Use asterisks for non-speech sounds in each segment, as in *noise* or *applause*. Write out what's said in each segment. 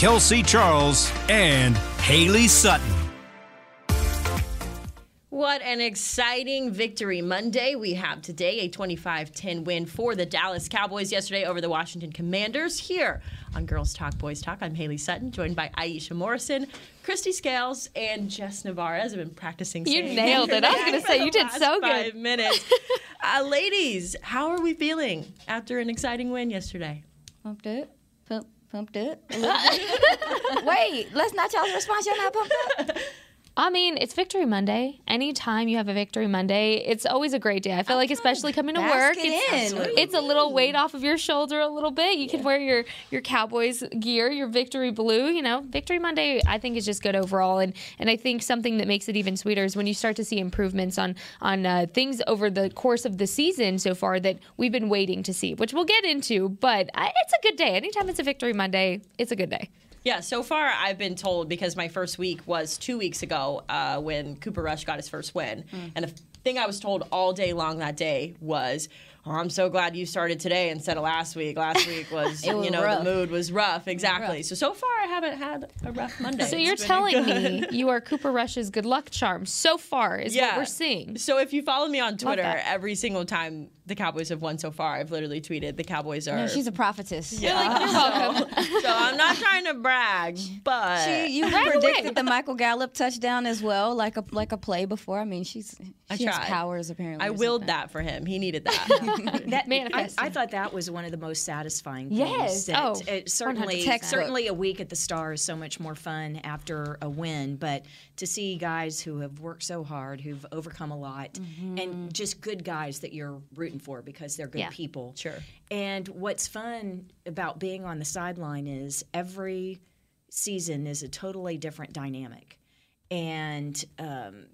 Kelsey Charles, and Haley Sutton. What an exciting victory Monday we have today. A 25 10 win for the Dallas Cowboys yesterday over the Washington Commanders. Here on Girls Talk, Boys Talk, I'm Haley Sutton, joined by Aisha Morrison, Kristi Scales, and Jess Navarez. I've been practicing. You nailed it. I was gonna say, you did *laughs* so good. Five minutes. uh, ladies, how are we feeling after an exciting win yesterday? Pumped up. Pump, pumped up. a little bit. Wait, let's not y'all's response. Y'all not pumped up? I mean, it's Victory Monday. Anytime you have a Victory Monday, it's always a great day. I feel like, especially coming to work, it it's, it's a little weight off of your shoulder a little bit. You can wear your your Cowboys gear, your Victory blue. You know, Victory Monday, I think is just good overall. And and I think something that makes it even sweeter is when you start to see improvements on on uh, things over the course of the season so far that we've been waiting to see, which we'll get into. But I, it's a good day. Anytime it's a Victory Monday, it's a good day. Yeah, so far I've been told because my first week was two weeks ago uh, when Cooper Rush got his first win. And the thing I was told all day long that day was, oh, I'm so glad you started today instead of last week. Last week *laughs* was, It was you know, rough. the mood was rough. Exactly. So, so far I haven't had a rough *laughs* Monday. So It's you're telling me *laughs* you are Cooper Rush's good luck charm so far is what we're seeing. So if you follow me on Twitter, every single time the Cowboys have won so far, I've literally tweeted the Cowboys are. No, she's a prophetess. You're like, you're welcome. so I'm not trying to brag, but She, you Brag predicted away. the Michael Gallup touchdown as well, like a like a play before. I mean, she's I she has tried. powers apparently. I willed something. that for him. He needed that. *laughs* That, I, I thought that was one of the most satisfying things. Yes. That Oh, it certainly, 100%. certainly a week at the Star is so much more fun after a win. But to see guys who have worked so hard, who've overcome a lot, and just good guys that you're rooting for because they're good Yeah. people. Sure. And what's fun about being on the sideline is every season is a totally different dynamic. And um,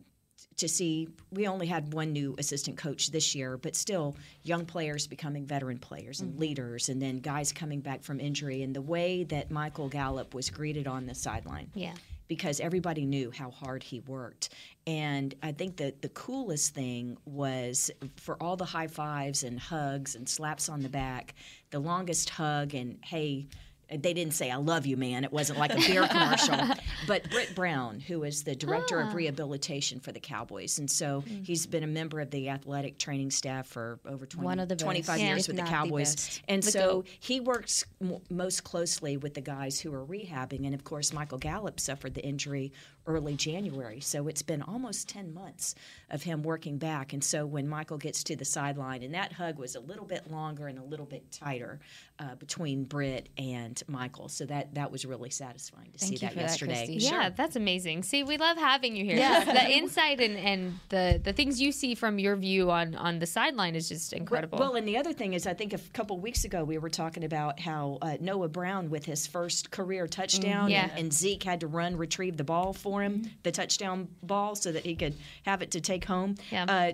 to see, we only had one new assistant coach this year, but still young players becoming veteran players and mm-hmm. leaders, and then guys coming back from injury. And the way that Michael Gallup was greeted on the sideline Yeah. because everybody knew how hard he worked. And I think that the coolest thing was for all the high fives and hugs and slaps on the back, the longest hug and hey, they didn't say "I love you, man." It wasn't like a beer *laughs* commercial. But Britt Brown, who is the director Ah. of rehabilitation for the Cowboys, and so Mm. he's been a member of the athletic training staff for over 20, One of the 25 Yeah. years with the not the Cowboys. and so he works m- most closely with the guys who are rehabbing. And of course, Michael Gallup suffered the injury early January. So it's been almost 10 months of him working back. And so when Michael gets to the sideline, and that hug was a little bit longer and a little bit tighter uh, between Britt and Michael. So that, that was really satisfying to Thank see you that for that, yesterday. Kristi. Yeah, that's amazing. See, we love having you here. Yeah. the insight and, and the the things you see from your view on on the sideline is just incredible. Well, and the other thing is, I think a couple weeks ago we were talking about how uh, Noah Brown, with his first career touchdown, Yeah. and, and Zeke had to run retrieve the ball for him, the touchdown ball, so that he could have it to take home. Yeah. Uh,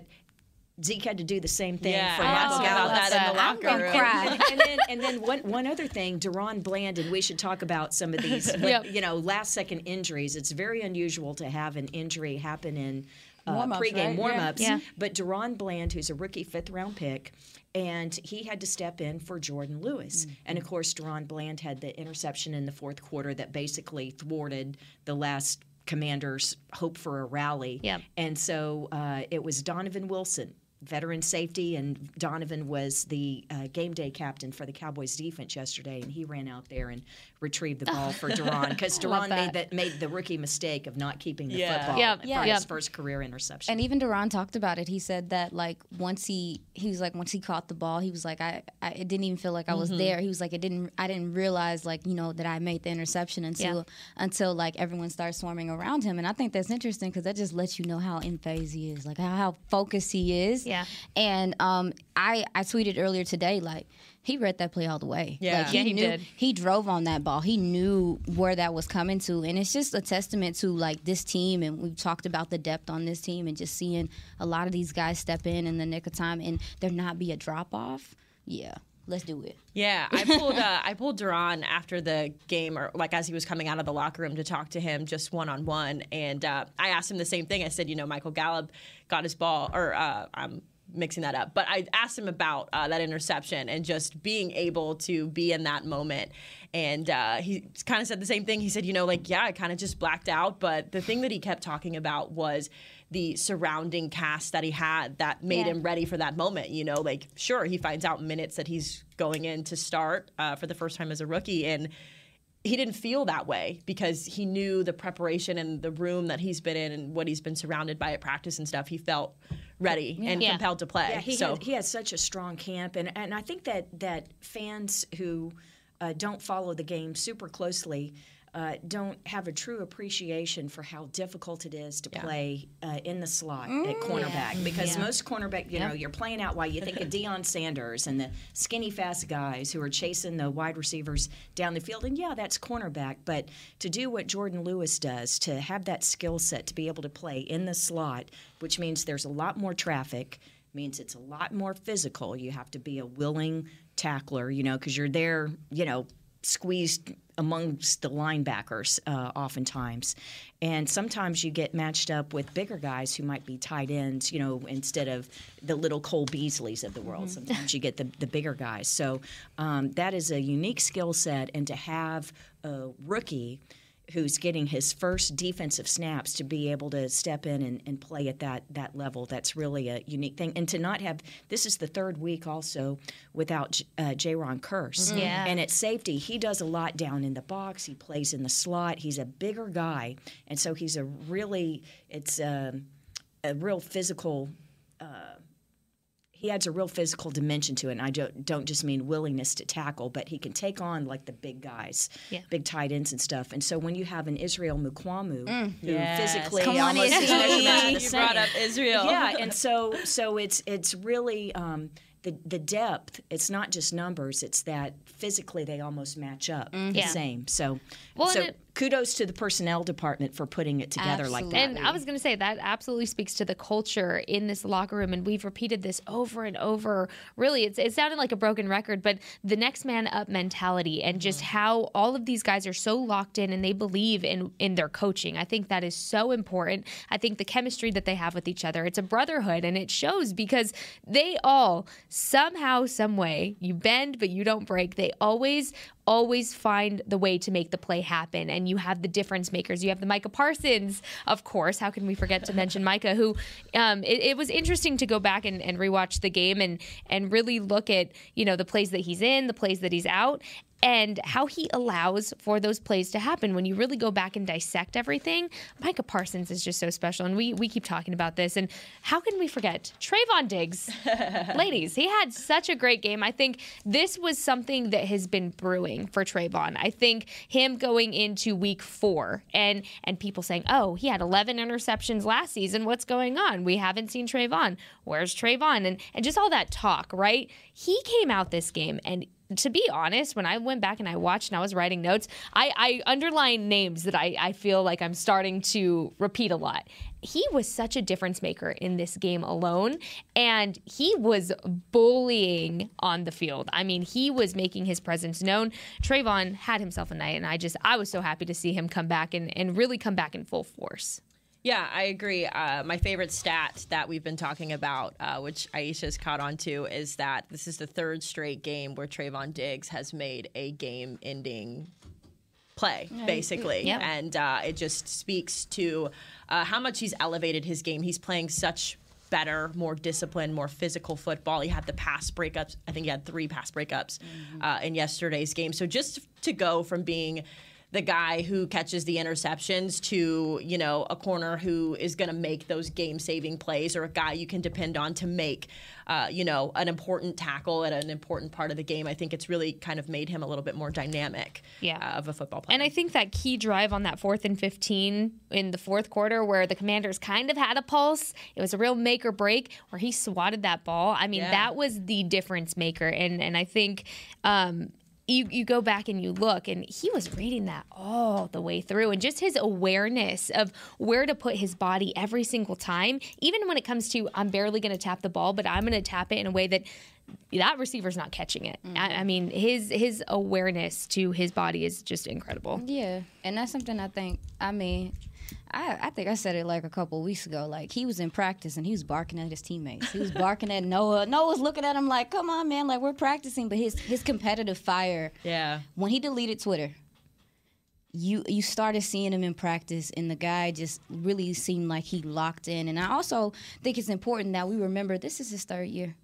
Zeke had to do the same thing Yeah, for I Michael asked him Gallup. about that in the I'm locker room. cry. and then, and then one, one other thing, DaRon Bland, and we should talk about some of these, *laughs* Yep. you know, last second injuries. It's very unusual to have an injury happen in uh, Warm-ups, pregame right? warm-ups. Yeah. But DaRon Bland, who's a rookie fifth round pick, and he had to step in for Jourdan Lewis. And of course, DaRon Bland had the interception in the fourth quarter that basically thwarted the last commander's hope for a rally. Yep. And so uh, it was Donovan Wilson veteran safety, and Donovan was the uh, game day captain for the Cowboys defense yesterday, and he ran out there and retrieved the ball for DaRon because DaRon made that made the rookie mistake of not keeping the Yeah. football Yep. for Yeah. his first career interception. And even DaRon talked about it. He said that like once he he was like once he caught the ball, he was like I, I it didn't even feel like I was there. He was like it didn't I didn't realize like you know that I made the interception until Yeah. until like everyone started swarming around him. And I think that's interesting because that just lets you know how in phase he is, like how, how focused he is. Yeah. And um, I I tweeted earlier today like he read that play all the way. Yeah. like, Yeah, he knew, did. He drove on that ball. He knew where that was coming to, and it's just a testament to like this team. And we've talked about the depth on this team, and just seeing a lot of these guys step in in the nick of time, and there not be a drop off. Yeah, let's do it. Yeah, I *laughs* pulled uh, I pulled DaRon after the game, or like as he was coming out of the locker room to talk to him just one on one, and uh, I asked him the same thing. I said, you know, Michael Gallup got his ball, or uh, I'm mixing that up, but I asked him about uh, that interception and just being able to be in that moment. And uh, he kind of said the same thing. He said, you know, like yeah, I kind of just blacked out, but the thing that he kept talking about was the surrounding cast that he had that made Yeah. him ready for that moment. You know, like sure, he finds out minutes that he's going in to start uh, for the first time as a rookie, and he didn't feel that way because he knew the preparation and the room that he's been in and what he's been surrounded by at practice and stuff. He felt ready and Yeah. compelled to play. Yeah, he, so had, he has such a strong camp, and, and I think that that fans who uh, don't follow the game super closely uh, don't have a true appreciation for how difficult it is to play uh, in the slot at cornerback. because most cornerback, you know, you're playing out while you think of *laughs* Deion Sanders and the skinny fast guys who are chasing the wide receivers down the field, and yeah, that's cornerback, but to do what Jourdan Lewis does, to have that skill set to be able to play in the slot, which means there's a lot more traffic means it's a lot more physical. You have to be a willing tackler, you know, because you're there, you know, squeezed amongst the linebackers uh, oftentimes. And sometimes you get matched up with bigger guys who might be tight ends, you know, instead of the little Cole Beasleys of the world. Sometimes you get the, the bigger guys. So um, that is a unique skill set. And to have a rookie who's getting his first defensive snaps to be able to step in and, and play at that that level. That's really a unique thing. And to not have this is the third week also without J- uh, Jayron Kearse. Yeah. And at safety, he does a lot down in the box. He plays in the slot. He's a bigger guy, and so he's a really it's um a real physical. Uh, he adds a real physical dimension to it. And I don't, don't just mean willingness to tackle, but he can take on like the big guys, Yeah. big tight ends and stuff. And so when you have an Israel Mukuamu who Yes. physically Come on, almost Izzy. is measured Yeah, you same. brought up Israel. Yeah, *laughs* and so so it's it's really um, the the depth. It's not just numbers. It's that physically they almost match up the Yeah. same. So Well, so and it- kudos to the personnel department for putting it together like that. And I was going to say that absolutely speaks to the culture in this locker room, and we've repeated this over and over. Really, it's it sounded like a broken record, but the next man up mentality and just mm-hmm. how all of these guys are so locked in and they believe in in their coaching. I think that is so important. I think the chemistry that they have with each other, it's a brotherhood, and it shows because they all somehow, some way, you bend but you don't break. They always always find the way to make the play happen. And you have the difference makers. You have the Micah Parsons, of course. How can we forget to mention Micah, who um, it, it was interesting to go back and, and rewatch the game and and really look at, you know, the plays that he's in, the plays that he's out. And how he allows for those plays to happen. When you really go back and dissect everything, Micah Parsons is just so special. And we, we keep talking about this. And how can we forget Trevon Diggs? *laughs* Ladies, he had such a great game. I think this was something that has been brewing for Trevon. I think him going into week four and and people saying, "Oh, he had 11 interceptions last season. What's going on? We haven't seen Trevon. Where's Trevon?" And and just all that talk, right? He came out this game and to be honest, when I went back and I watched and I was writing notes, I, I names that I, I feel like I'm starting to repeat a lot. He was such a difference maker in this game alone, and he was bullying on the field. I mean, he was making his presence known. Trevon had himself a night, and I just I was so happy to see him come back and, and really come back in full force. Yeah, I agree. Uh, my favorite stat that we've been talking about, uh, which Aisha's caught on to, is that this is the third straight game where Trevon Diggs has made a game ending play, basically. Yeah. And uh, it just speaks to uh, how much he's elevated his game. He's playing such better, more disciplined, more physical football. He had the pass breakups. I think he had three pass breakups uh, in yesterday's game. So just to go from being the guy who catches the interceptions to, you know, a corner who is going to make those game saving plays or a guy you can depend on to make, uh, you know, an important tackle at an important part of the game. I think it's really kind of made him a little bit more dynamic Yeah. uh, of a football player. And I think that key drive on that fourth and 15 in the fourth quarter, where the commanders kind of had a pulse, it was a real make or break where he swatted that ball. I mean, Yeah. that was the difference maker. And, and I think. Um, you, you go back and you look, and he was reading that all the way through, and just his awareness of where to put his body every single time, even when it comes to I'm barely going to tap the ball, but I'm going to tap it in a way that that receiver's not catching it. I, I mm-hmm. mean, his his awareness to his body is just incredible. Yeah, and that's something I think. I mean, I, I think I said it like a couple of weeks ago. Like he was in practice and he was barking at his teammates. He was *laughs* barking at Noah. Noah was looking at him like, "Come on, man! Like we're practicing." But his his competitive fire. yeah. When he deleted Twitter, you you started seeing him in practice, and the guy just really seemed like he locked in. And I also think it's important that we remember this is his third year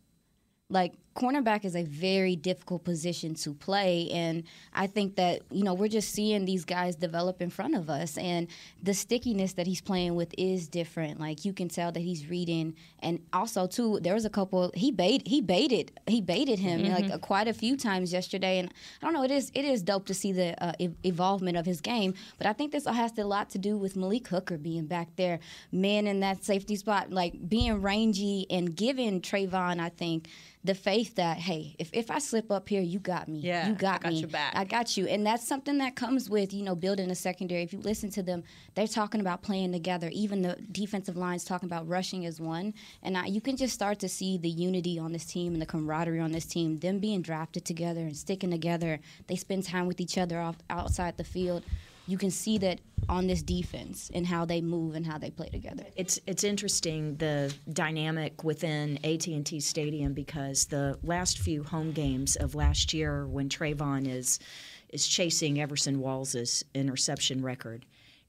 like cornerback is a very difficult position to play and i think that you know we're just seeing these guys develop in front of us and the stickiness that he's playing with is different. Like you can tell that he's reading and also too there was a couple he bait he baited he baited him like uh, quite a few times yesterday and i don't know it is it is dope to see the uh, ev- evolvement of his game but i think this has a lot to do with malik hooker being back there man in that safety spot like being rangy and giving Trevon, i think the faith that hey if, if i slip up here you got me. Yeah, you I got, got me. your back. i got you. And that's something that comes with you know building a secondary. If you listen to them they're talking about playing together. Even the defensive lines talking about rushing as one. And I, you can just start to see the unity on this team and the camaraderie on this team. Them being drafted together and sticking together. They spend time with each other off, outside the field you can see that on this defense and how they move and how they play together It's it's interesting the dynamic within AT&T Stadium because the last few home games of last year when Trevon is is chasing Everson Walls's interception record.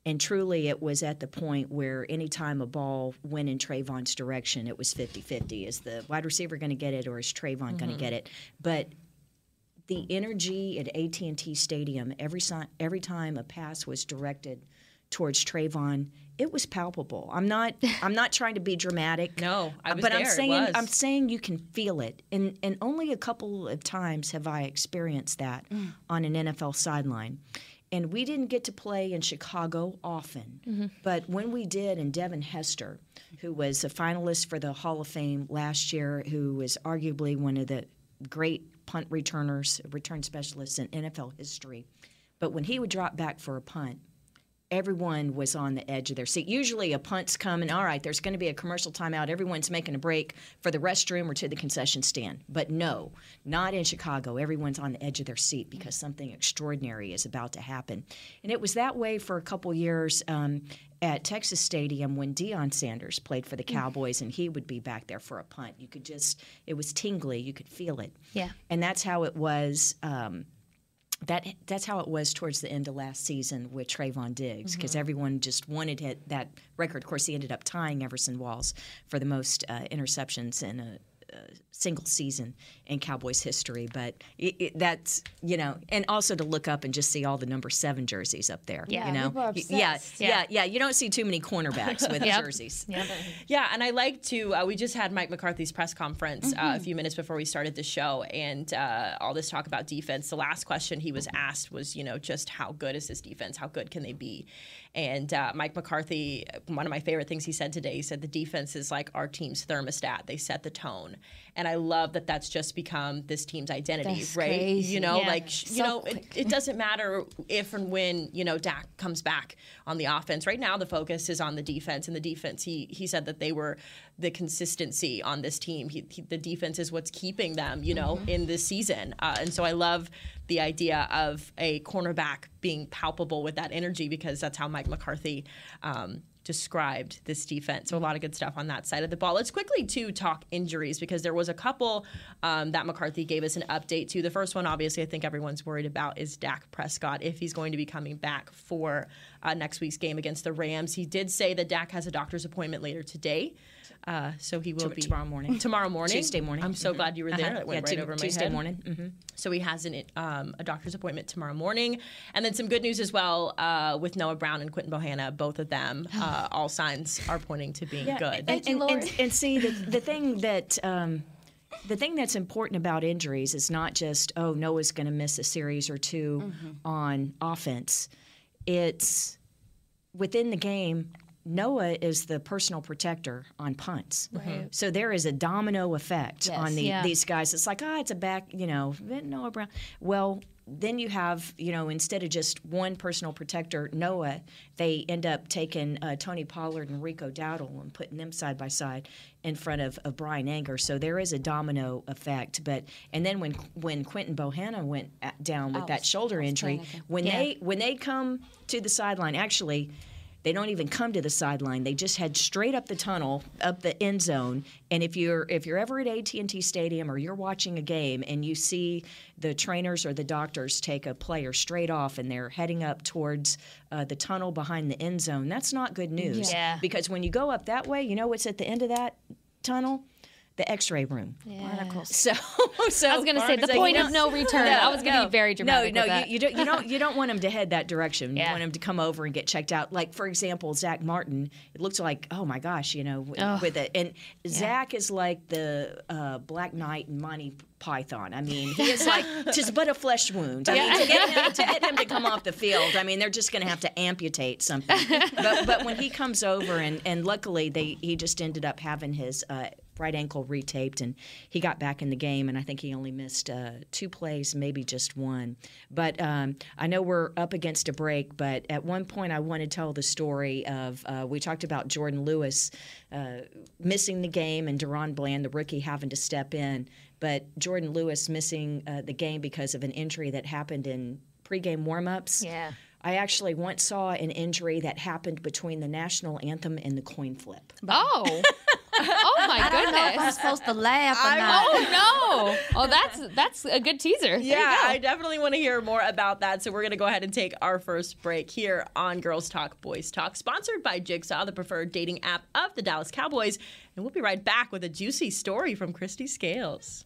And truly, it was at the point where anytime a ball went in Trevon's direction, it was 50 50. Is the wide receiver going to get it or is Trevon going to mm-hmm. get it? But the energy at AT&T Stadium every si- every time a pass was directed towards Trevon, it was palpable. I'm not *laughs* I'm not trying to be dramatic. No, I was but there, I'm it saying. I'm saying you can feel it, and and only a couple of times have I experienced that Mm. on an NFL sideline. And we didn't get to play in Chicago often, Mm-hmm. but when we did, and Devin Hester, who was a finalist for the Hall of Fame last year, who was arguably one of the great punt returners, return specialists in NFL history, but when he would drop back for a punt, everyone was on the edge of their seat. Usually, a punt's coming. All right, there's going to be a commercial timeout. Everyone's making a break for the restroom or to the concession stand. But no, not in Chicago. Everyone's on the edge of their seat because something extraordinary is about to happen. And it was that way for a couple years. Um, at Texas Stadium, when Deion Sanders played for the Cowboys, and he would be back there for a punt, you could just—it was tingly. You could feel it. Yeah. and that's how it was. Um, that that's how it was towards the end of last season with Trevon Diggs because everyone just wanted hit that record. Of course, he ended up tying Everson Walls for the most uh, interceptions in a single season in Cowboys history. But it, it, that's you know, and also to look up and just see all the number seven jerseys up there. Yeah, you know, people are Y- yeah, yeah, yeah. You don't see too many cornerbacks with *laughs* Yep. jerseys. *laughs* Yeah, and I like to. Uh, we just had Mike McCarthy's press conference uh, Mm-hmm. a few minutes before we started the show, and uh, all this talk about defense. The last question he was asked was, you know, just how good is this defense? How good can they be? And uh, Mike McCarthy, one of my favorite things he said today, he said the defense is like our team's thermostat. They set the tone, and I love that. That's just become this team's identity, That's right? crazy. You know, Yeah. like sh- you know, it, it doesn't matter if and when you know Dak comes back on the offense. Right now, the focus is on the defense, and the defense. He he said that they were the consistency on this team. He, he, the defense is what's keeping them, you know, in this season. Uh, and so I love the idea of a cornerback being palpable with that energy because that's how Mike McCarthy. Um, described this defense. So a lot of good stuff on that side of the ball. Let's quickly to talk injuries because there was a couple um, that McCarthy gave us an update to. The first one, obviously, I think everyone's worried about is Dak Prescott if he's going to be coming back for uh, next week's game against the Rams. He did say that Dak has a doctor's appointment later today. Uh, so he will T- be tomorrow morning. *laughs* Tomorrow morning, Tuesday morning. I'm so glad you were there. Uh-huh. That went Yeah, right Tu- over my Tuesday head. morning. hmm So he has an, um, a doctor's appointment tomorrow morning, and then some good news as well uh, with Noah Brown and Quinton Bohanna. Both of them, *sighs* uh, all signs are pointing to being good. And, and, and, and see the the thing that. Um, the thing that's important about injuries is not just oh Noah's going to miss a series or 2 Mm-hmm. on offense. It's within the game. Noah is the personal protector on punts, so there is a domino effect Yes. on the, Yeah. these guys. It's like ah, it's a back, you know, Noah Brown. Well, then you have you know instead of just one personal protector, Noah, they end up taking uh, Tony Pollard and Rico Dowdle and putting them side by side in front of, of Bryan Anger. So there is a domino effect. But and then when when Quinton Bohanna went down with that shoulder injury, when they when they come to the sideline, actually. They don't even come to the sideline. They just head straight up the tunnel, up the end zone. And if you're if you're ever at AT&T Stadium or you're watching a game and you see the trainers or the doctors take a player straight off and they're heading up towards uh, the tunnel behind the end zone, that's not good news. Yeah. Because when you go up that way, you know what's at the end of that tunnel? The X-ray room. Barnacles. *laughs* So, so I was going to say the point you of no return. I was going to be very dramatic. no, no, you, you don't. You don't. *laughs* You don't want them to head that direction. You Yeah. want them to come over and get checked out. Like for example, Zack Martin. It looks like oh my gosh, you know, with, with it. And Zack is like the uh, Black Knight and Monty Python. I mean, he is *laughs* like just but a flesh wound. I mean, to get, him, to get him to come off the field, I mean, they're just going to have to amputate something. But but when he comes over and and luckily they he just ended up having his. Uh, right ankle retaped, and he got back in the game. And I think he only missed uh, two plays, maybe just one. But um, I know we're up against a break. But at one point, I want to tell the story of uh, we talked about Jourdan Lewis uh, missing the game and DaRon Bland, the rookie, having to step in. But Jourdan Lewis missing uh, the game because of an injury that happened in pregame warmups. Yeah. I actually once saw an injury that happened between the national anthem and the coin flip. Oh. *laughs* oh my I don't know if I'm supposed to laugh or not. Oh no. Oh, that's that's a good teaser. Yeah, go. I definitely want to hear more about that. So we're going to go ahead and take our first break here on Girls Talk Boys Talk, sponsored by Jigsaw, the preferred dating app of the Dallas Cowboys. And we'll be right back with a juicy story from Kristi Scales.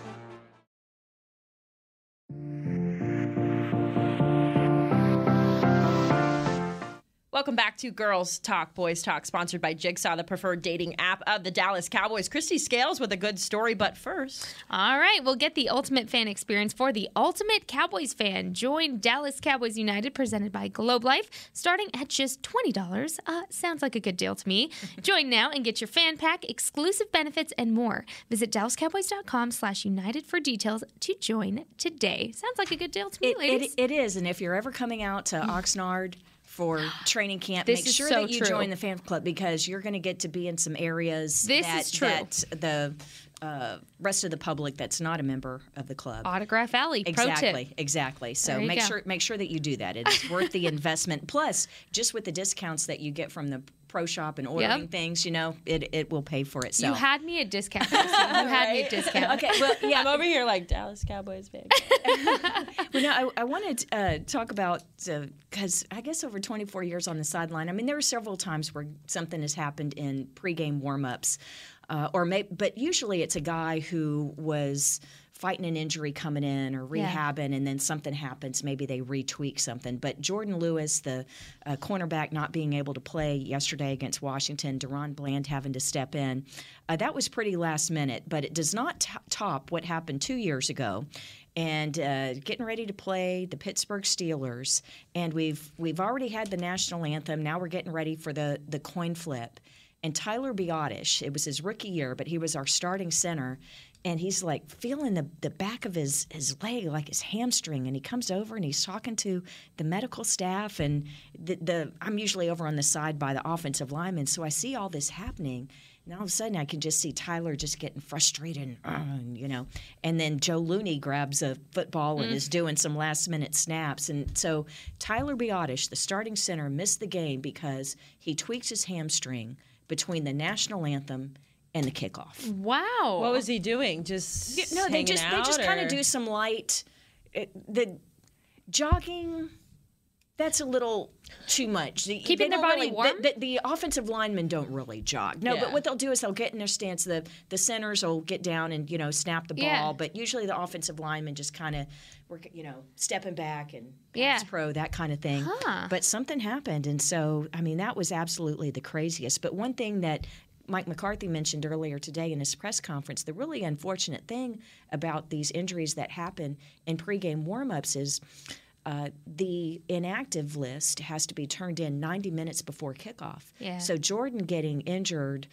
Welcome back to Girls Talk, Boys Talk, sponsored by Jigsaw, the preferred dating app of the Dallas Cowboys. Kristi Scales with a good story, but first. All right, we'll get the ultimate fan experience for the ultimate Cowboys fan. Join Dallas Cowboys United, presented by Globe Life, starting at just $20. Uh, sounds like a good deal to me. *laughs* Join now and get your fan pack, exclusive benefits, and more. Visit DallasCowboys.com slash United for details to join today. Sounds like a good deal to me, It, ladies. it, it is, and if you're ever coming out to *laughs* Oxnard for training camp, This make sure so that you true. join the fan club because you're going to get to be in some areas This that, is true. that the uh, rest of the public that's not a member of the club. Autograph Alley, Exactly, exactly. So make go. sure make sure that you do that. It is worth the *laughs* investment. Plus, just with the discounts that you get from the pro shop and ordering Yep. things, you know, it, it will pay for itself. You itself. had me at discount. *laughs* Kristi. You had me at discount. okay, well, yeah, I'm over here like Dallas Cowboys fan. *laughs* Well, no, I, I wanted to uh, talk about because I guess over 24 years on the sideline, I mean, there were several times where something has happened in pregame warmups, uh, or may, but usually it's a guy who was fighting an injury coming in or Yeah. rehabbing, and then something happens. Maybe they retweak something. But Jourdan Lewis, the uh, cornerback, not being able to play yesterday against Washington, DaRon Bland having to step in, uh, that was pretty last minute. But it does not t- top what happened two years ago and uh, getting ready to play the Pittsburgh Steelers. And we've we've already had the national anthem. Now we're getting ready for the the coin flip. And Tyler Biadasz, it was his rookie year, but he was our starting center. And he's like feeling the, the back of his, his leg, like his hamstring. And he comes over and he's talking to the medical staff. And the, the I'm usually over on the side by the offensive lineman. So I see all this happening. And all of a sudden, I can just see Tyler just getting frustrated, and, uh, you know. And then Joe Looney grabs a football and is doing some last minute snaps. And so Tyler Biadasz, the starting center, missed the game because he tweaked his hamstring between the national anthem and the kickoff. Wow. What was he doing? Just Yeah, no, they hanging just they just kind of do some light. It, the jogging. That's a little too much. The- Keeping their body really- warm? The, the, the offensive linemen don't really jog. No, Yeah. but what they'll do is they'll get in their stance. The the centers will get down and you know snap the ball. Yeah. But usually the offensive linemen just kind of work, you know, stepping back and Yeah. pass pro that kind of thing. Huh. But something happened, and so I mean that was absolutely the craziest. But one thing that Mike McCarthy mentioned earlier today in his press conference, the really unfortunate thing about these injuries that happen in pregame warmups is uh, the inactive list has to be turned in 90 minutes before kickoff. Yeah. So Jourdan getting injured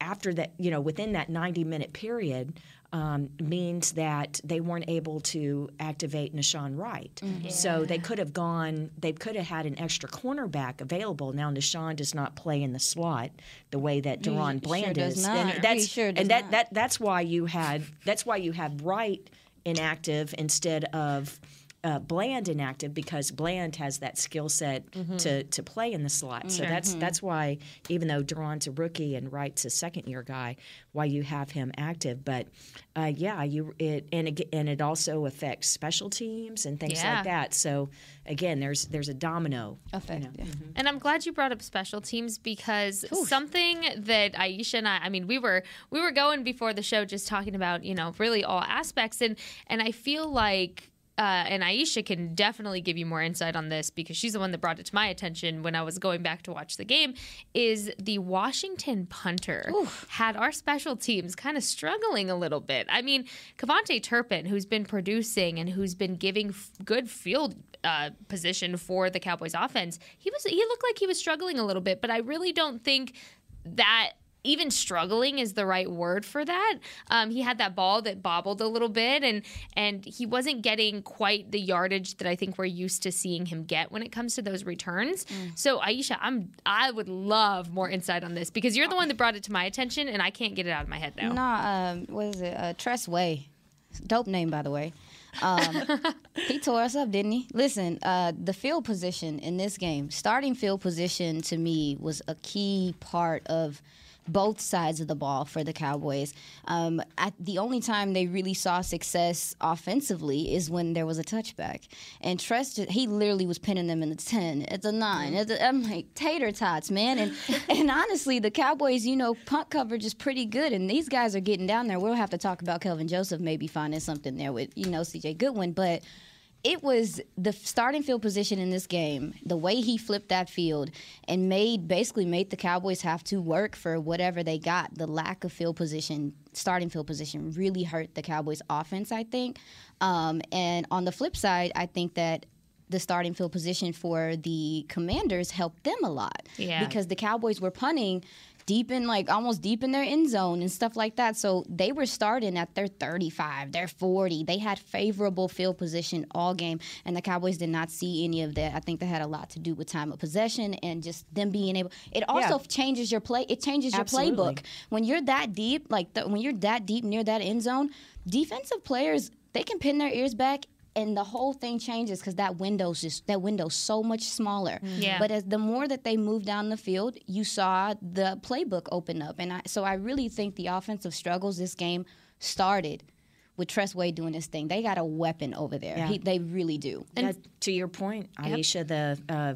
after that, you know, within that 90 minute period um, means that they weren't able to activate Nahshon Wright. So they could have gone, they could have had an extra cornerback available. Now, Nahshon does not play in the slot the way that DaRon sure Bland does is. And that's, sure does and that, that that's why you had that's why you had Wright inactive instead of uh, Bland inactive because Bland has that skill set to, to play in the slot. So that's that's why even though DaRon's a rookie and Wright's a second year guy, why you have him active. But uh, yeah, you it and it, and it also affects special teams and things Yeah. like that. So again, there's there's a domino Effect. yeah. And I'm glad you brought up special teams because something that Aisha and I, I mean, we were we were going before the show just talking about you know really all aspects and and I feel like. Uh, and Aisha can definitely give you more insight on this because she's the one that brought it to my attention when I was going back to watch the game. Is the Washington punter had our special teams kind of struggling a little bit? I mean, KaVontae Turpin, who's been producing and who's been giving f- good field uh, position for the Cowboys offense, he was he looked like he was struggling a little bit, but I really don't think that even struggling is the right word for that. Um, he had that ball that bobbled a little bit, and and he wasn't getting quite the yardage that I think we're used to seeing him get when it comes to those returns. So Aisha, I'm I would love more insight on this because you're the one that brought it to my attention, and I can't get it out of my head now. Nah, um, what is it? Uh, Tress Way. Dope name, by the way. Um, *laughs* he tore us up, didn't he? Listen, uh, the field position in this game, starting field position to me was a key part of both sides of the ball for the Cowboys. Um, at the only time they really saw success offensively is when there was a touchback. And Tress, he literally was pinning them in the 10, at the 9. At the, I'm like, tater tots, man. And, *laughs* and honestly, the Cowboys, you know, punt coverage is pretty good. And these guys are getting down there. We'll have to talk about Kelvin Joseph maybe finding something there with, you know, CJ Goodwin. But it was the starting field position in this game, the way he flipped that field and made basically made the Cowboys have to work for whatever they got. The lack of field position, starting field position, really hurt the Cowboys' offense, I think. Um, and on the flip side, I think that the starting field position for the Commanders helped them a lot. Yeah. Because the Cowboys were punting deep in like almost deep in their end zone and stuff like that. So they were starting at their 35, their 40. They had favorable field position all game and the Cowboys did not see any of that. I think that had a lot to do with time of possession and just them being able it also Yeah. changes your play it changes your Absolutely. playbook. When you're that deep, like the, when you're that deep near that end zone, defensive players they can pin their ears back and the whole thing changes because that window's just that window's so much smaller. Yeah. But as the more that they moved down the field, you saw the playbook open up, and I, so I really think the offensive struggles this game started with Tress Way doing this thing. They got a weapon over there. Yeah. He, they really do. And to your point, Aisha, the uh,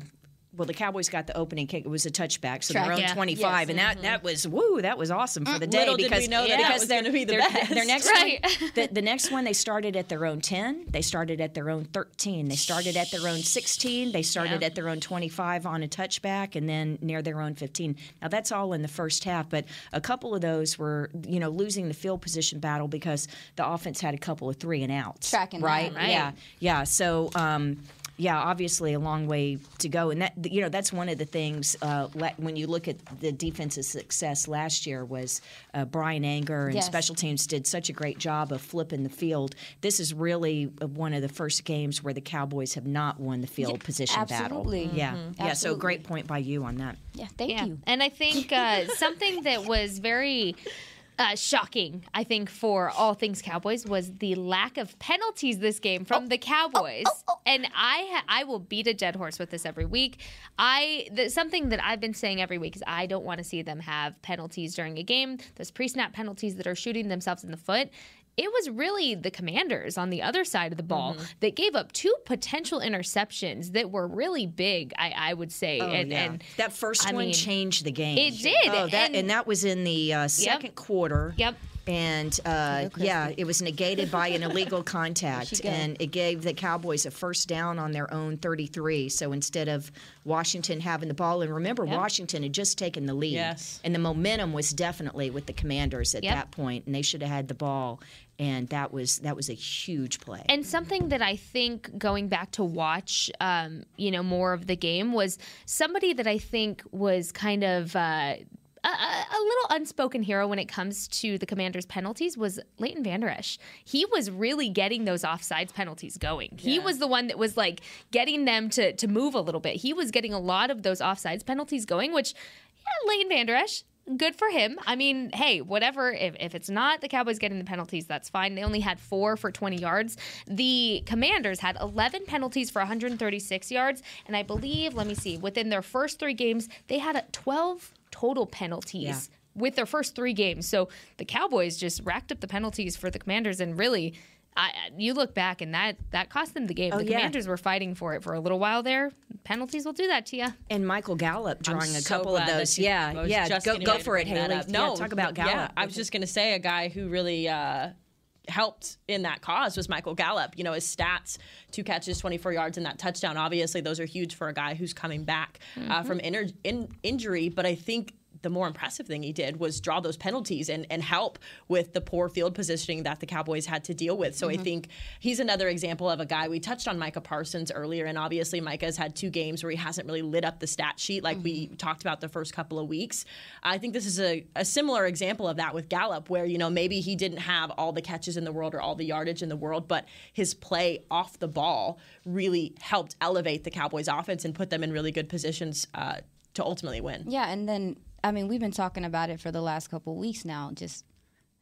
well, the Cowboys got the opening kick. It was a touchback, so Track, their own yeah. 25, and that that was woo, that was awesome for the day Little did we because know that that was their- gonna be the their, best. Their *laughs* next Right. one, the, the next one, they started at their own 10. They started at their own 13. They started at their own 16. They started Yeah. at their own 25 on a touchback, and then near their own 15. Now that's all in the first half, but a couple of those were, you know, losing the field position battle because the offense had a couple of three and outs. Tracking right? right. Yeah, yeah. So. Um, yeah, obviously a long way to go, and that you know that's one of the things uh, le- when you look at the defensive success last year was uh, Bryan Anger and Yes. special teams did such a great job of flipping the field. This is really one of the first games where the Cowboys have not won the field position absolutely. battle. Yeah, Mhm. yeah. So great point by you on that. Yeah, thank Yeah. you. And I think uh, something that was very uh, shocking, I think, for all things Cowboys was the lack of penalties this game from the Cowboys. And I ha- I will beat a dead horse with this every week. I something that I've been saying every week is I don't want to see them have penalties during a game. Those pre-snap penalties that are shooting themselves in the foot. It was really the commanders on the other side of the ball Mm-hmm. that gave up two potential interceptions that were really big, I, I would say. Oh, and, yeah. and that first I one mean, changed the game. it did, Oh, that, and- and, that was in the uh, second quarter. Yep. And uh, yeah, it was negated by an illegal *laughs* contact, and it gave the Cowboys a first down on their own 33. So instead of Washington having the ball, and remember, Washington had just taken the lead, Yes. and the momentum was definitely with the Commanders at Yep. that point, and they should have had the ball, and that was that was a huge play. And something that I think going back to watch, um, you know, more of the game was somebody that I think was kind of. Uh, a, a little unspoken hero when it comes to the Commanders' penalties was Leighton Vander Esch. He was really getting those offsides penalties going. He was the one that was like getting them to to move a little bit. He was getting a lot of those offsides penalties going, which yeah, Leighton Vander Esch, good for him. I mean, hey, whatever. If, if it's not the Cowboys getting the penalties, that's fine. They only had four for 20 yards. The Commanders had 11 penalties for 136 yards. And I believe, let me see, within their first three games, they had a 12 total penalties. Yeah. With their first three games. So the Cowboys just racked up the penalties for the Commanders and really. I, you look back and that that cost them the game. Oh, the yeah. Commanders were fighting for it for a little while there. Penalties will do that to you. and Michael Gallup drawing a so couple of those. you- Yeah, yeah. Go, go for it, Haley. No, yeah, talk about Gallup. Yeah, I was just going to say a guy who really uh, helped in that cause was Michael Gallup. You know, his stats: two catches, 24 yards, and that touchdown. Obviously, those are huge for a guy who's coming back uh, from inner in, injury. But I think. The more impressive thing he did was draw those penalties and, and help with the poor field positioning that the Cowboys had to deal with. So I think he's another example of a guy. We touched on Micah Parsons earlier, and obviously Micah's had two games where he hasn't really lit up the stat sheet like we talked about the first couple of weeks. I think this is a, a similar example of that with Gallup, where you know maybe he didn't have all the catches in the world or all the yardage in the world, but his play off the ball really helped elevate the Cowboys' offense and put them in really good positions uh, to ultimately win. Yeah, and then I mean we've been talking about it for the last couple of weeks now. Just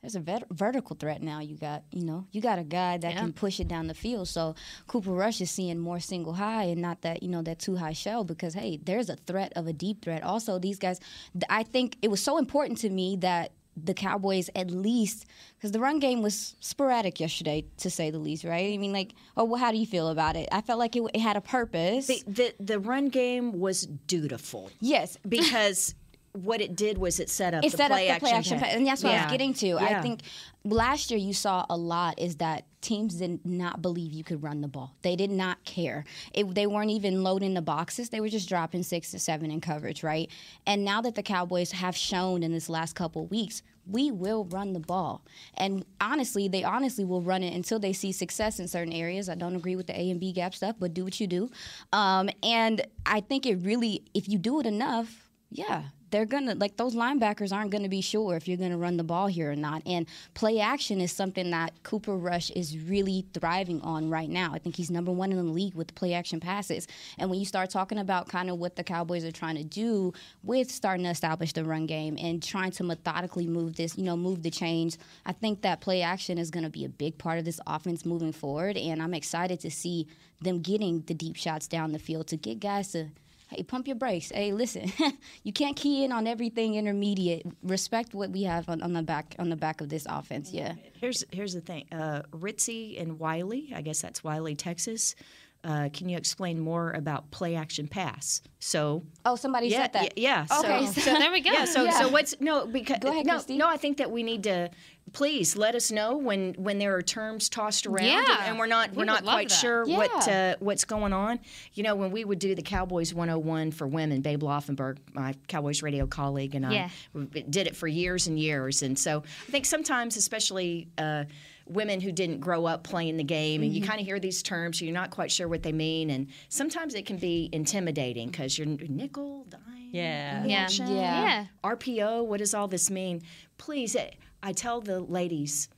there's a vet- vertical threat now. You got you know you got a guy that can push it down the field. So Cooper Rush is seeing more single high and not that you know that two high shell because hey, there's a threat of a deep threat. Also, these guys, I think it was so important to me that. The Cowboys, at least, because the run game was sporadic yesterday, to say the least, right? I mean, like, oh, well, how do you feel about it? I felt like it, it had a purpose. the, the the run game was dutiful. yes, because what it did was it set up it the set play up the play action, pass, and that's what I was getting to. I think last year you saw a lot is that teams did not believe you could run the ball. They did not care. It, they weren't even loading the boxes. They were just dropping six to seven in coverage, right? And now that the Cowboys have shown in this last couple weeks, we will run the ball. And honestly, they honestly will run it until they see success in certain areas. I don't agree with the A and B gap stuff, but do what you do. Um, and I think it really, if you do it enough, yeah, they're gonna like those linebackers aren't gonna be sure if you're gonna run the ball here or not. And play action is something that Cooper Rush is really thriving on right now. I think he's number one in the league with play action passes. And when you start talking about kind of what the Cowboys are trying to do with starting to establish the run game and trying to methodically move this, you know, move the chains, I think that play action is gonna be a big part of this offense moving forward. And I'm excited to see them getting the deep shots down the field to get guys to hey, pump your brakes. Hey, listen, *laughs* you can't key in on everything intermediate. Respect what we have on, on the back on the back of this offense. Yeah. Here's here's the thing. Uh, Ritzy and Wiley, I guess that's Wylie, Texas. Uh, can you explain more about play action pass? So Oh, somebody yeah, said that. y- yeah. Okay, So, so there we go. Yeah. So Yeah. so what's no because Go ahead, no Kristi. no I think that we need to please let us know when when there are terms tossed around Yeah. and we're not We we're not quite that. sure what uh, what's going on. You know when we would do the Cowboys 101 for women, Babe Laufenberg, my Cowboys radio colleague, and Yeah. I did it for years and years. And so I think sometimes, especially. Uh, Women who didn't grow up playing the game, and you Mm-hmm. kind of hear these terms, you're not quite sure what they mean, and sometimes it can be intimidating because you're nickel, dime, Yeah. Yeah. Yeah. Yeah. RPO, what does all this mean? Please, I- I tell the ladies,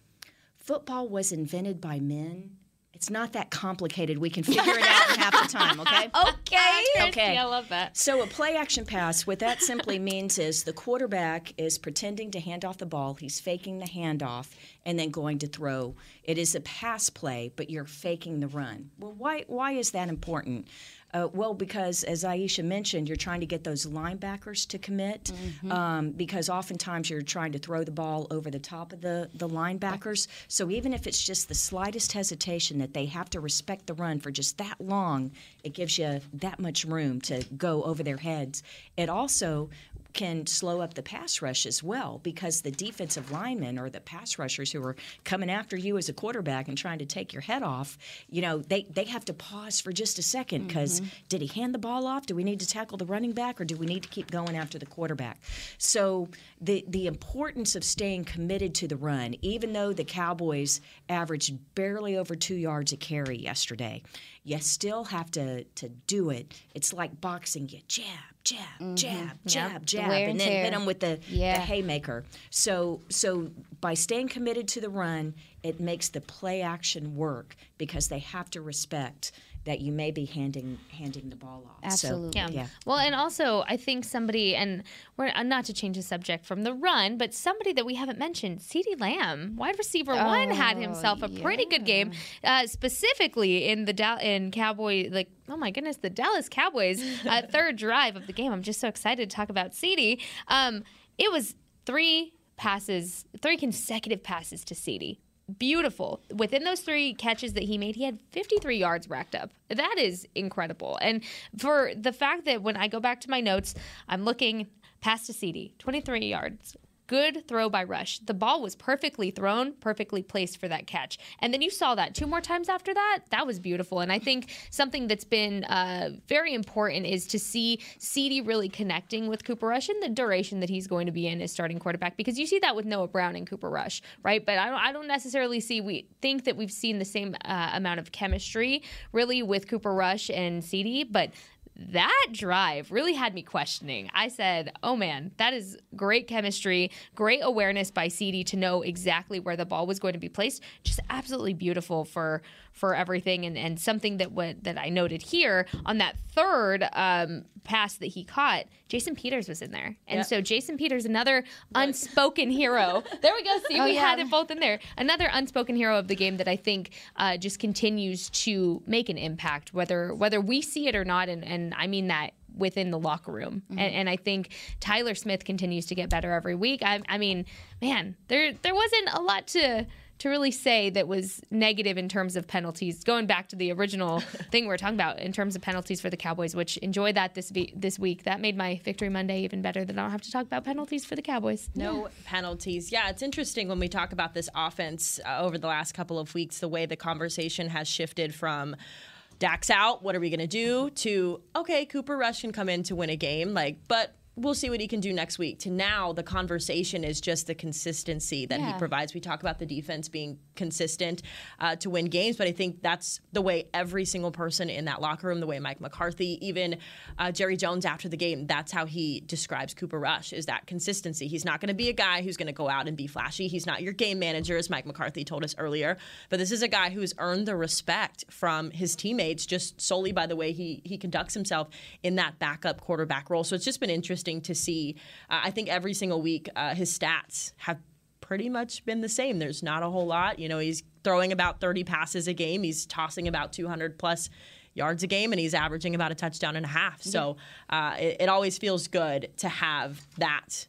football was invented by men. It's not that complicated. We can figure it out in half the time, okay? *laughs* Okay. Okay. I love that. So a play action pass, what that simply means is the quarterback is pretending to hand off the ball. He's faking the handoff and then going to throw. It is a pass play, but you're faking the run. Well, why why is that important? Uh, well, because as Aisha mentioned, you're trying to get those linebackers to commit um, because oftentimes you're trying to throw the ball over the top of the, the linebackers. So even if it's just the slightest hesitation that they have to respect the run for just that long, it gives you that much room to go over their heads. It also can slow up the pass rush as well because the defensive linemen or the pass rushers who are coming after you as a quarterback and trying to take your head off, you know, they, they have to pause for just a second because mm-hmm. did he hand the ball off? Do we need to tackle the running back or do we need to keep going after the quarterback? So the the importance of staying committed to the run, even though the Cowboys averaged barely over two yards a carry yesterday, you still have to to do it. It's like boxing. You jab, jab, jab, jab, jab, wear and then hit them with the, Yeah. the haymaker. So so by staying committed to the run, it makes the play action work because they have to respect that you may be handing handing the ball off. Absolutely. So, Yeah. yeah. Well, and also I think somebody, and we're uh, not to change the subject from the run, but somebody that we haven't mentioned, CeeDee Lamb, wide receiver one, had himself a pretty good game, uh, specifically in the Dal- in Cowboy like. Oh my goodness, the Dallas Cowboys uh, *laughs* third drive of the game. I'm just so excited to talk about CeeDee. Um, it was three passes, three consecutive passes to Ceedee beautiful. Within those three catches that he made, he had 53 yards racked up. That is incredible. And for the fact that when I go back to my notes, I'm looking past a CeeDee, 23 yards. Good throw by Rush. The ball was perfectly thrown, perfectly placed for that catch. And then you saw that two more times after that. That was beautiful. And I think something that's been uh, very important is to see CeeDee really connecting with Cooper Rush and the duration that he's going to be in as starting quarterback because you see that with Noah Brown and Cooper Rush, right? But I don't, I don't necessarily see, we think that we've seen the same uh, amount of chemistry really with Cooper Rush and CeeDee, but that drive really had me questioning. I said, "Oh man, that is great chemistry, great awareness by CeeDee to know exactly where the ball was going to be placed. Just absolutely beautiful for for everything, and, and something that what that I noted here on that third um, pass that he caught. Jason Peters was in there, and so Jason Peters, another unspoken hero. *laughs* There we go. *laughs* See, Oh, we yeah. had it both in there. Another unspoken hero of the game that I think uh, just continues to make an impact, whether whether we see it or not, and, and I mean that within the locker room. Mm-hmm. And, and I think Tyler Smith continues to get better every week. I, I mean, man, there there wasn't a lot to to really say that was negative in terms of penalties. Going back to the original *laughs* thing we were talking about in terms of penalties for the Cowboys, which enjoy that this ve- this week. That made my Victory Monday even better. That I don't have to talk about penalties for the Cowboys. No penalties. Yeah, it's interesting when we talk about this offense uh, over the last couple of weeks, the way the conversation has shifted from Dak's out, what are we going to do, to okay, Cooper Rush can come in to win a game, like, but we'll see what he can do next week. To now, the conversation is just the consistency that he provides. We talk about the defense being consistent uh, to win games, but I think that's the way every single person in that locker room, the way Mike McCarthy, even uh, Jerry Jones after the game, that's how he describes Cooper Rush is that consistency. He's not going to be a guy who's going to go out and be flashy. He's not your game manager, as Mike McCarthy told us earlier, but this is a guy who's earned the respect from his teammates just solely by the way he he conducts himself in that backup quarterback role. So it's just been interesting to see. Uh, I think every single week uh, his stats have pretty much been the same. There's not a whole lot. You know, he's throwing about 30 passes a game. He's tossing about 200 plus yards a game, and he's averaging about a touchdown and a half. So uh, it, it always feels good to have that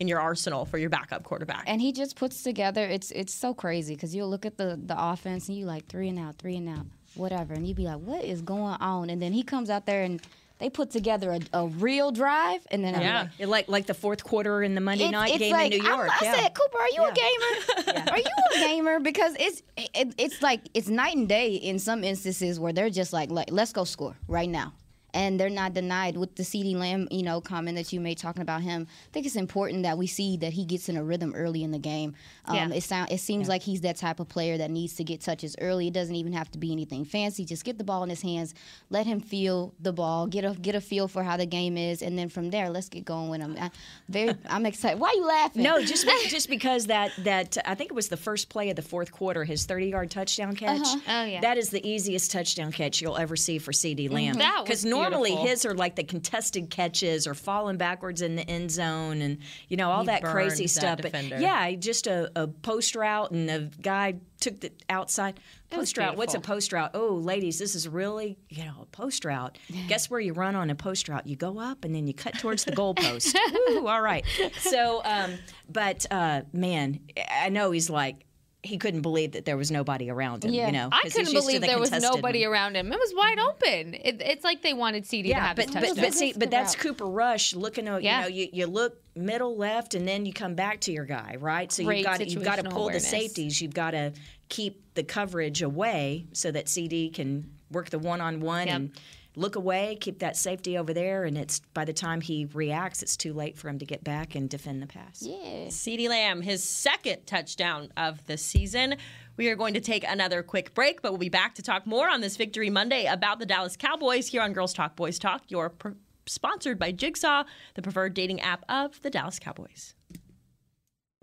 in your arsenal for your backup quarterback. And he just puts together. It's it's so crazy because you'll look at the the offense and you like three and out, three and out, whatever, and you'd be like, what is going on? And then he comes out there and they put together a, a real drive, and then I'm Yeah, like, like like the fourth quarter in the Monday It's- night it's game like, in New I'm- York. I, yeah. said, Cooper, are you a gamer? *laughs* Are you a gamer? Because it's it, it's like it's night and day in some instances where they're just like, like let's go score right now. And they're not denied with the CeeDee Lamb, you know, comment that you made talking about him. I think it's important that we see that he gets in a rhythm early in the game. Um, Yeah. It sound it seems like he's that type of player that needs to get touches early. It doesn't even have to be anything fancy. Just get the ball in his hands, let him feel the ball, get a get a feel for how the game is, and then from there, let's get going with him. I, very, I'm excited. Why are you laughing? No, just be- just because that that I think it was the first play of the fourth quarter, his 30 yard touchdown catch. Uh-huh. Oh, yeah. That is the easiest touchdown catch you'll ever see for CeeDee Lamb. That was Because normally beautiful. his are like the contested catches or falling backwards in the end zone and you know all He that crazy that stuff. But yeah, just a, a post route and a guy took the outside post route. What's a post route? Oh, ladies, this is really you know a post route. *sighs* Guess where you run on a post route? You go up and then you cut towards the goalpost. *laughs* All right. So, um, but uh, man, I know he's like. He couldn't believe that there was nobody around him. Yeah. You know, I 'cause he's couldn't believe the there was nobody one. around him. It was wide open. It, it's like they wanted CeeDee to Yeah, have but his but, touchdown. but see, but that's. Cooper Rush looking. at Yeah. You know, you, you look middle left, and then you come back to your guy, right? So Great you've got you've got to pull awareness. the safeties. You've got to keep the coverage away so that CeeDee can work the one on one and look away, keep that safety over there, and it's by the time he reacts, it's too late for him to get back and defend the pass. Yeah. CeeDee Lamb, his second touchdown of the season. We are going to take another quick break, but we'll be back to talk more on this Victory Monday about the Dallas Cowboys here on Girls Talk Boys Talk. You're pr- sponsored by Jigsaw, the preferred dating app of the Dallas Cowboys.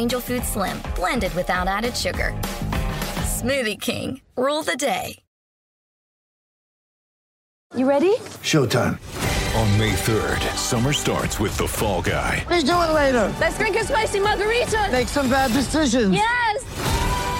Angel Food Slim, blended without added sugar. Smoothie King, rule the day. You ready? Showtime. On May 3rd, summer starts with The Fall Guy. Let's do it later. Let's drink a spicy margarita. Make some bad decisions. Yes.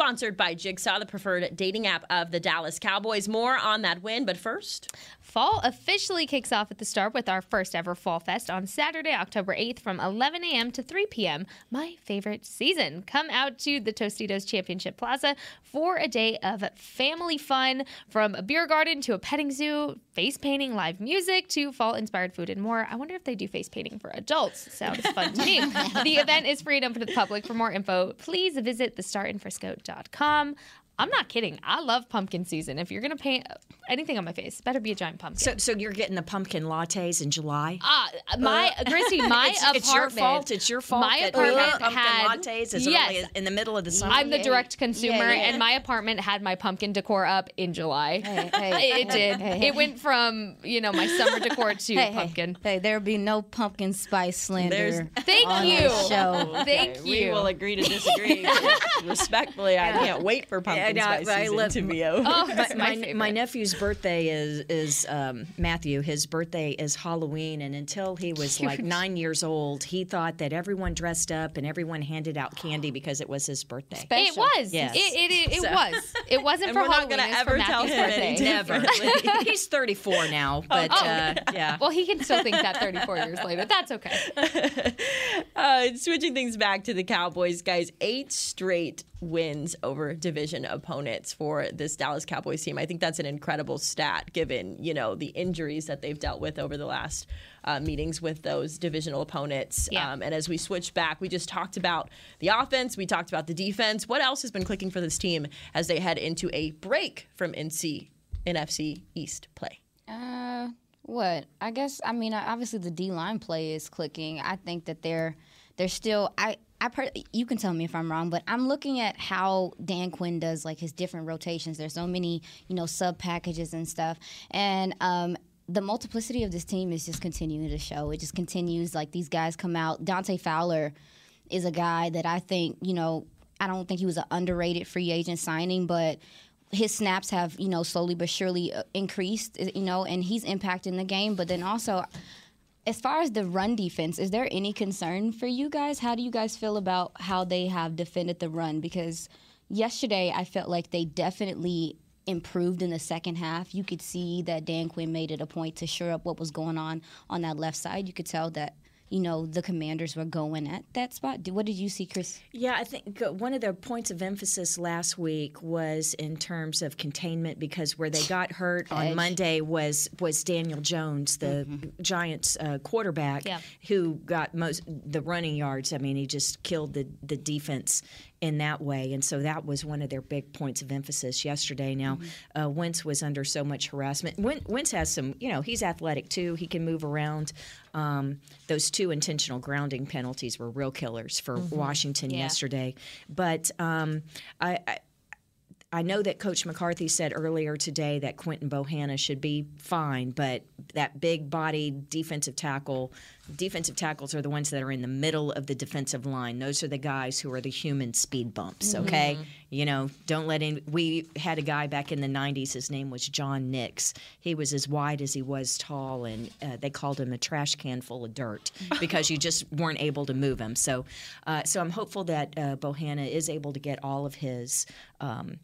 Sponsored by Jigsaw, the preferred dating app of the Dallas Cowboys. More on that win, but first. Fall officially kicks off at the Star with our first ever Fall Fest on Saturday, October 8th from 11 a.m. to 3 p.m. My favorite season. Come out to the Tostitos Championship Plaza for a day of family fun from a beer garden to a petting zoo, face painting, live music to fall inspired food and more. I wonder if they do face painting for adults. Sounds fun to me. *laughs* The event is free and open to the public. For more info, please visit thestarinfrisco.com. I'm not kidding. I love pumpkin season. If you're gonna paint anything on my face, better be a giant pumpkin. So, so you're getting the pumpkin lattes in July? Ah, my Chrissy, *laughs* my it's, apartment. it's your fault. It's your fault. My that apartment pumpkin had lattes is yes. early in the middle of the summer. I'm the direct consumer, Yeah, yeah. and my apartment had my pumpkin decor up in July. Hey, hey, *laughs* it did. hey, hey. It went from you know my summer decor to *laughs* Hey, hey, pumpkin. Hey, there'll be no pumpkin spice slander. There's- Thank on you. this show. Thank you. We will agree to disagree. Respectfully, I can't wait for pumpkin Yeah, spice no, I love- to be over. Oh, *laughs* my, my my, nephew's birthday is is um, Matthew. His birthday is Halloween, and until he was like nine years old, he thought that everyone dressed up and everyone handed out candy because it was his birthday. It was. Yes. It, it, it, it So- was. It wasn't And for we're not Halloween. gonna it was for ever tell him birthday. Never. *laughs* *laughs* He's 34 now, but Oh. uh, yeah. Well, he can still think that 34 years later. That's okay. Uh, switching things back to the Cowboys, guys, eight straight wins over division opponents for this Dallas Cowboys team. I think that's an incredible stat given, you know, the injuries that they've dealt with over the last uh, meetings with those divisional opponents. Yeah. Um, and as we switch back, we just talked about the offense, we talked about the defense. What else has been clicking for this team as they head into a break from NC NFC East play? Uh, what? I guess I mean obviously the D line play is clicking. I think that they're they're still I. I you can tell me if I'm wrong, but I'm looking at how Dan Quinn does like his different rotations. There's so many, you know, sub packages and stuff, and um, the multiplicity of this team is just continuing to show. It just continues. Like these guys come out. Dante Fowler is a guy that I think, you know, I don't think he was an underrated free agent signing, but his snaps have, you know, slowly but surely uh, increased, you know, and he's impacting the game. But then also, as far as the run defense, is there any concern for you guys? How do you guys feel about how they have defended the run? Because yesterday I felt like they definitely improved in the second half. You could see that Dan Quinn made it a point to shore up what was going on on that left side. You could tell that, you know, the commanders were going at that spot. What did you see, Chris? Yeah, I think uh, one of the points of emphasis last week was in terms of containment because where they got hurt on Monday was was Daniel Jones, the Giants uh, quarterback, Yeah. who got most the running yards. I mean, he just killed the the defense in that way, and so that was one of their big points of emphasis yesterday. Now, uh, Wentz was under so much harassment. Wen- Wentz has some, you know, he's athletic too. He can move around. Um, those two intentional grounding penalties were real killers for Washington Yeah. yesterday. But um, I, I I know that Coach McCarthy said earlier today that Quinton Bohanna should be fine, but that big body defensive tackle, defensive tackles are the ones that are in the middle of the defensive line. Those are the guys who are the human speed bumps, okay? You know, don't let in. We had a guy back in the 90s, his name was John Nix. He was as wide as he was tall, and uh, they called him a trash can full of dirt *laughs* because you just weren't able to move him. So, uh, so I'm hopeful that uh, Bohanna is able to get all of his. Um,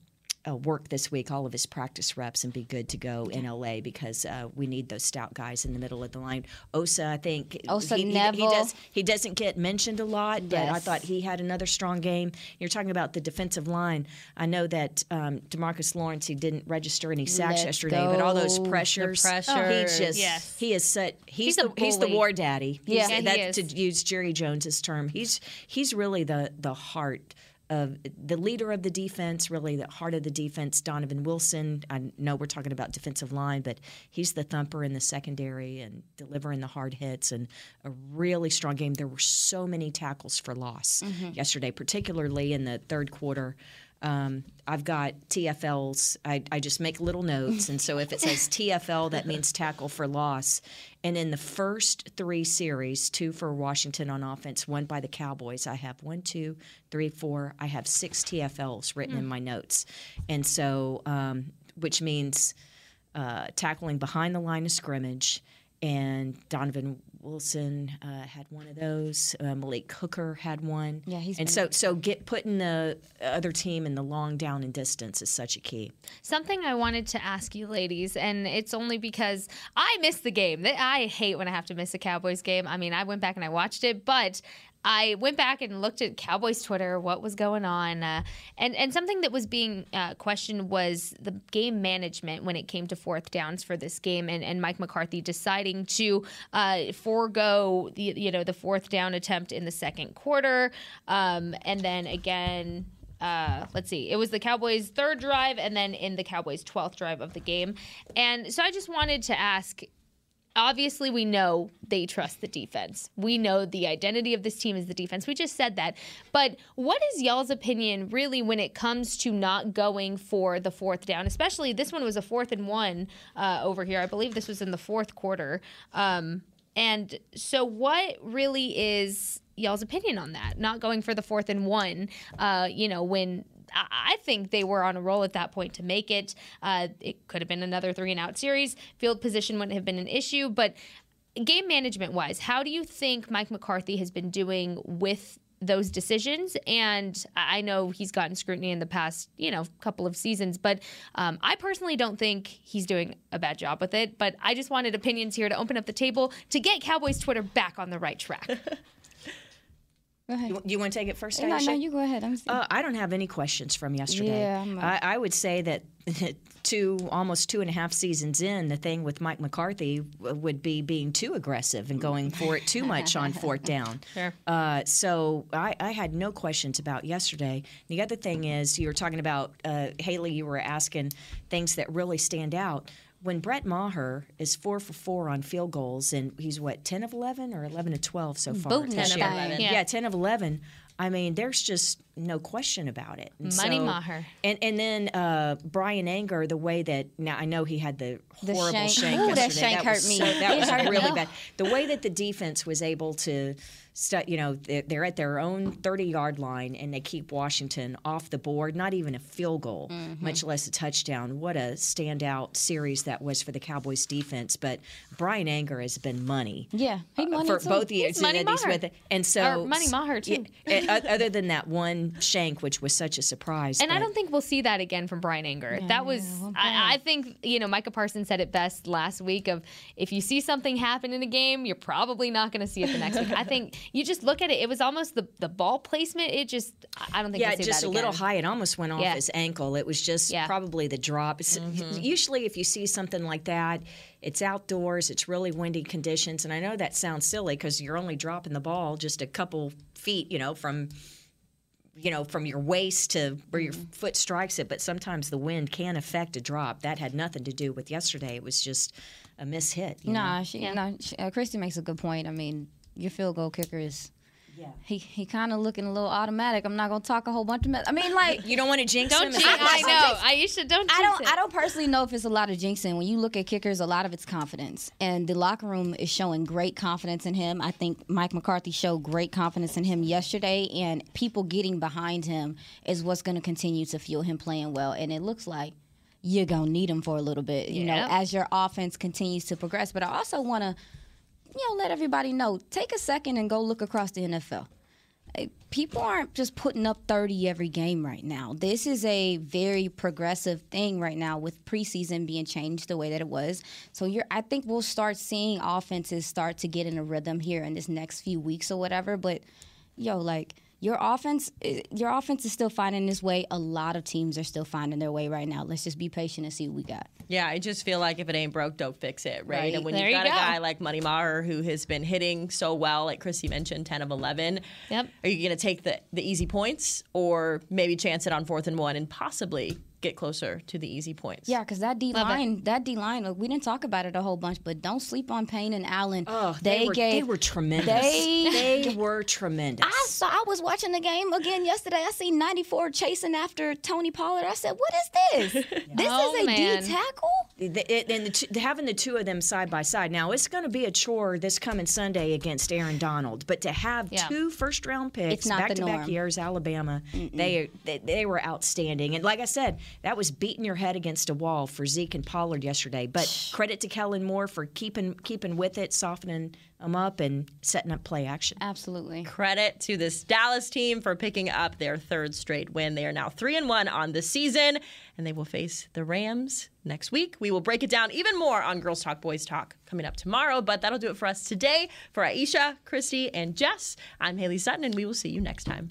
uh, work this week, all of his practice reps, and be good to go in LA because uh, we need those stout guys in the middle of the line. Osa, I think Osa, he, he- he does he doesn't get mentioned a lot, but I thought he had another strong game. You're talking about the defensive line. I know that um, DeMarcus Lawrence he didn't register any sacks Let's yesterday, but all those go. The pressures, pressures. he just Yes. he is set. he's, He's the he's the war daddy. Yeah. He's- Yeah, he that, is. to use Jerry Jones's term, he's he's really the the heart of the leader of the defense, really the heart of the defense. Donovan Wilson. I know we're talking about defensive line, but he's the thumper in the secondary and delivering the hard hits and a really strong game. There were so many tackles for loss mm-hmm. yesterday, particularly in the third quarter. Um, I've got TFLs. I, I just make little notes, and so if it says TFL, that means tackle for loss. And in the first three series, two for Washington on offense, one by the Cowboys, I have one, two, three, four. I have six TFLs written in my notes, and so um, which means uh, tackling behind the line of scrimmage. And Donovan Wilson uh, had one of those. Uh, Malik Hooker had one. Yeah, he's and so so get putting the other team in the long down and distance is such a key. Something I wanted to ask you, ladies, and it's only because I missed the game. I hate when I have to miss a Cowboys game. I mean, I went back and I watched it, but I went back and looked at Cowboys Twitter, what was going on, uh, and and something that was being uh, questioned was the game management when it came to fourth downs for this game, and, and Mike McCarthy deciding to uh, forego the you know the fourth down attempt in the second quarter, um, and then again uh, let's see, it was the Cowboys' third drive and then in the Cowboys' 12th drive of the game. And so I just wanted to ask obviously, we know they trust the defense. We know the identity of this team is the defense. We just said that. But what is y'all's opinion really when it comes to not going for the fourth down? Especially this one was a fourth and one uh, over here. I believe this was in the fourth quarter. Um, and so, what really is y'all's opinion on that? Not going for the fourth and one, uh, you know, when I think they were on a roll at that point to make it. Uh, it could have been another three and out series. Field position wouldn't have been an issue, but game management wise, how do you think Mike McCarthy has been doing with those decisions? And I I know he's gotten scrutiny in the past, you know, couple of seasons, but um, I personally don't think he's doing a bad job with it. But I just wanted opinions here to open up the table to get Cowboys Twitter back on the right track. *laughs* Go ahead. You, you want to take it first? No, no, Aisha? you go ahead. I'm Uh, I don't have any questions from yesterday. Yeah, I'm, I, I would say that *laughs* two, almost two and a half seasons in, the thing with Mike McCarthy would be being too aggressive and going for it too much on *laughs* fourth down. Sure. Uh, so I, I had no questions about yesterday. The other thing is, you were talking about uh, Haley. You were asking things that really stand out. When Brett Maher is four for four on field goals, and he's what ten of eleven or eleven of twelve so far. Booting this that year. thing. Yeah. Yeah. 10 of 11. I mean, there's just no question about it. And Money so- Maher. And and then uh, Bryan Anger, the way that now I know he had the The horrible shank. shank, Ooh, that shank was hurt me. so- that was *laughs* really bad. The way that the defense was able to, stu- you know, they're, they're at their own 30 yard line and they keep Washington off the board, not even a field goal, Mm-hmm. much less a touchdown. What a standout series that was for the Cowboys defense. But Bryan Anger has been money. Yeah, he money for too. both years Money that he's Maher. with it, and so Or Money Maher, too. Yeah, other than that one shank, which was such a surprise. And I don't think we'll see that again from Bryan Anger. that was, I, I think, you know, Micah Parsons said it best last week of if you see something happen in a game, you're probably not going to see it the next week. I think *laughs* you just look at it. It was almost the, the ball placement. It just, I don't think yeah, we'll just a little high. It almost went off Yeah. his ankle. It was just Yeah. probably the drop. It's- mm-hmm. Usually, if you see something like that, it's outdoors. It's really windy conditions, and I know that sounds silly because you're only dropping the ball just a couple feet, you know, from you know from your waist to where your foot strikes it. But sometimes the wind can affect a drop. That had nothing to do with yesterday. It was just a miss hit. you know? Nah, she, nah, she, uh, Kristi makes a good point. I mean, your field goal kicker is. Yeah. He he kind of looking a little automatic. I'm not gonna talk a whole bunch of mess. I mean, like You don't want to jinx Don't him. jinx Is that I what know. you're Aisha, don't I don't it. I don't personally know if it's a lot of jinxing. When you look at kickers, a lot of it's confidence, and the locker room is showing great confidence in him. I think Mike McCarthy showed great confidence in him yesterday, and people getting behind him is what's going to continue to fuel him playing well. And it looks like you're gonna need him for a little bit, you know, as your offense continues to progress. But I also want to, you know, let everybody know. Take a second and go look across the NFL people aren't just putting up 30 every game right now. This is a very progressive thing right now with preseason being changed the way that it was. So you're I think we'll start seeing offenses start to get in a rhythm here in this next few weeks or whatever, but yo like your offense eh, your offense is still finding its way. A lot of teams are still finding their way right now. Let's just be patient and see what we got. Yeah, I just feel like if it ain't broke, don't fix it, right? Right. And when There you've you got a guy like Money Maher who has been hitting so well, like Chrissy mentioned, 10 of 11, Yep. are you going to take the, the easy points or maybe chance it on fourth and one and possibly get closer to the easy points. Yeah, because that D line, that D line, we didn't talk about it a whole bunch, but don't sleep on Payne and Allen. Oh, they, were, gave, they were tremendous. They, they *laughs* were tremendous. I saw. I was watching the game again yesterday. I see 94 chasing after Tony Pollard. I said, "What is this? *laughs* This Oh, is a D man. tackle." The- it- and the two, having the two of them side by side. Now it's going to be a chore this coming Sunday against Aaron Donald, but to have Yeah. two first round picks back to back years, Alabama, they, they they were outstanding. And like I said, that was beating your head against a wall for Zeke and Pollard yesterday. But *sighs* credit to Kellen Moore for keeping keeping with it, softening them up, and setting up play action. Absolutely. Credit to this Dallas team for picking up their third straight win. They are now 3 and 1 on the season and they will face the Rams next week. We will break it down even more on Girls Talk Boys Talk coming up tomorrow, but that'll do it for us today. For Aisha, Kristi, and Jess, I'm Haley Sutton and we will see you next time.